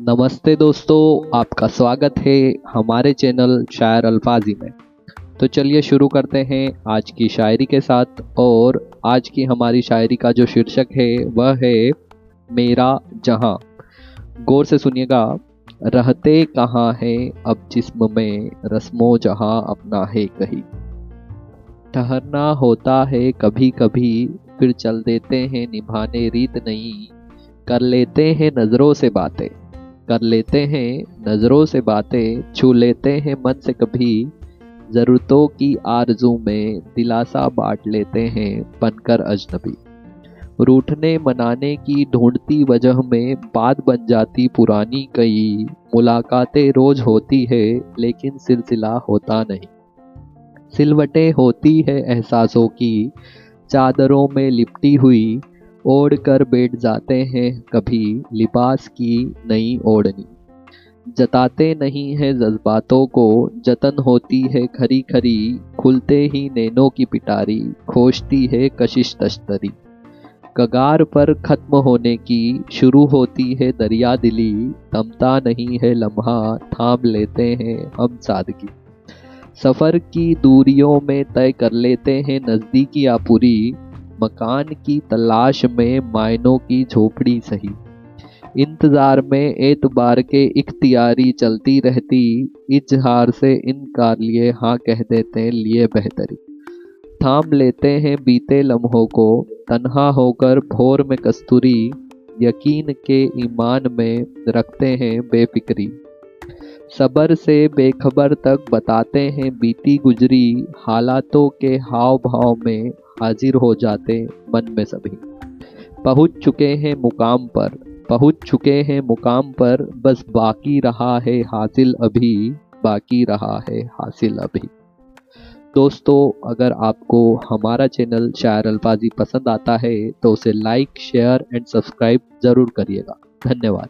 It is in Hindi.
नमस्ते दोस्तों, आपका स्वागत है हमारे चैनल शायर अल्फाजी में। तो चलिए शुरू करते हैं आज की शायरी के साथ और आज की हमारी शायरी का जो शीर्षक है, वह है, मेरा जहाँ। गौर से सुनिएगा, रहते कहाँ है अब जिस्म में, रस्मो जहाँ अपना है कहीं। ठहरना होता है कभी कभी फिर चल देते हैं निभाने रीत नहीं, कर लेते हैं नज़रों से बातें। कर लेते हैं, नज़रों से बातें छू लेते हैं, मन से कभी ज़रूरतों की आरज़ू में दिलासा बांट लेते हैं बनकर अजनबी। रूठने मनाने की ढूंढती वजह में बात बन जाती पुरानी, कई मुलाकातें रोज होती है, लेकिन सिलसिला होता नहीं। सिलवटें होती है एहसासों की, चादरों में लिपटी हुई ओढ़ कर बैठ जाते हैं, कभी लिबास की नई ओढ़नी। जताते नहीं हैं जज्बातों को, जतन होती है खरी खरी खुलते ही नैनों की पिटारी, खोजती है कशिश तश्तरी। कगार पर खत्म होने की शुरू होती है दरिया दिली, थमता नहीं है लम्हा, थाम लेते हैं हम सादगी। सफ़र की दूरियों में तय कर लेते हैं नज़दीकी आपुरी मकान की तलाश में मायनों की झोपड़ी सही। इंतज़ार में एतबार के इख्तियारी चलती रहती, इजहार से इनकार लिए हाँ कह देते लिए बेहतरी। थाम लेते हैं बीते लम्हों को, तन्हा होकर भोर में कस्तूरी, यकीन के ईमान में रखते हैं बेफिक्री। सबर से बेखबर तक बताते हैं बीती गुजरी, हालातों के हाव भाव में हाजिर हो जाते मन में सभी। पहुँच चुके हैं मुकाम पर, पहुँच चुके हैं मुकाम पर, बस बाकी रहा है हासिल अभी, बाकी रहा है हासिल अभी। दोस्तों, अगर आपको हमारा चैनल शायर अल्फाजी पसंद आता है तो उसे लाइक शेयर एंड सब्सक्राइब ज़रूर करिएगा। धन्यवाद।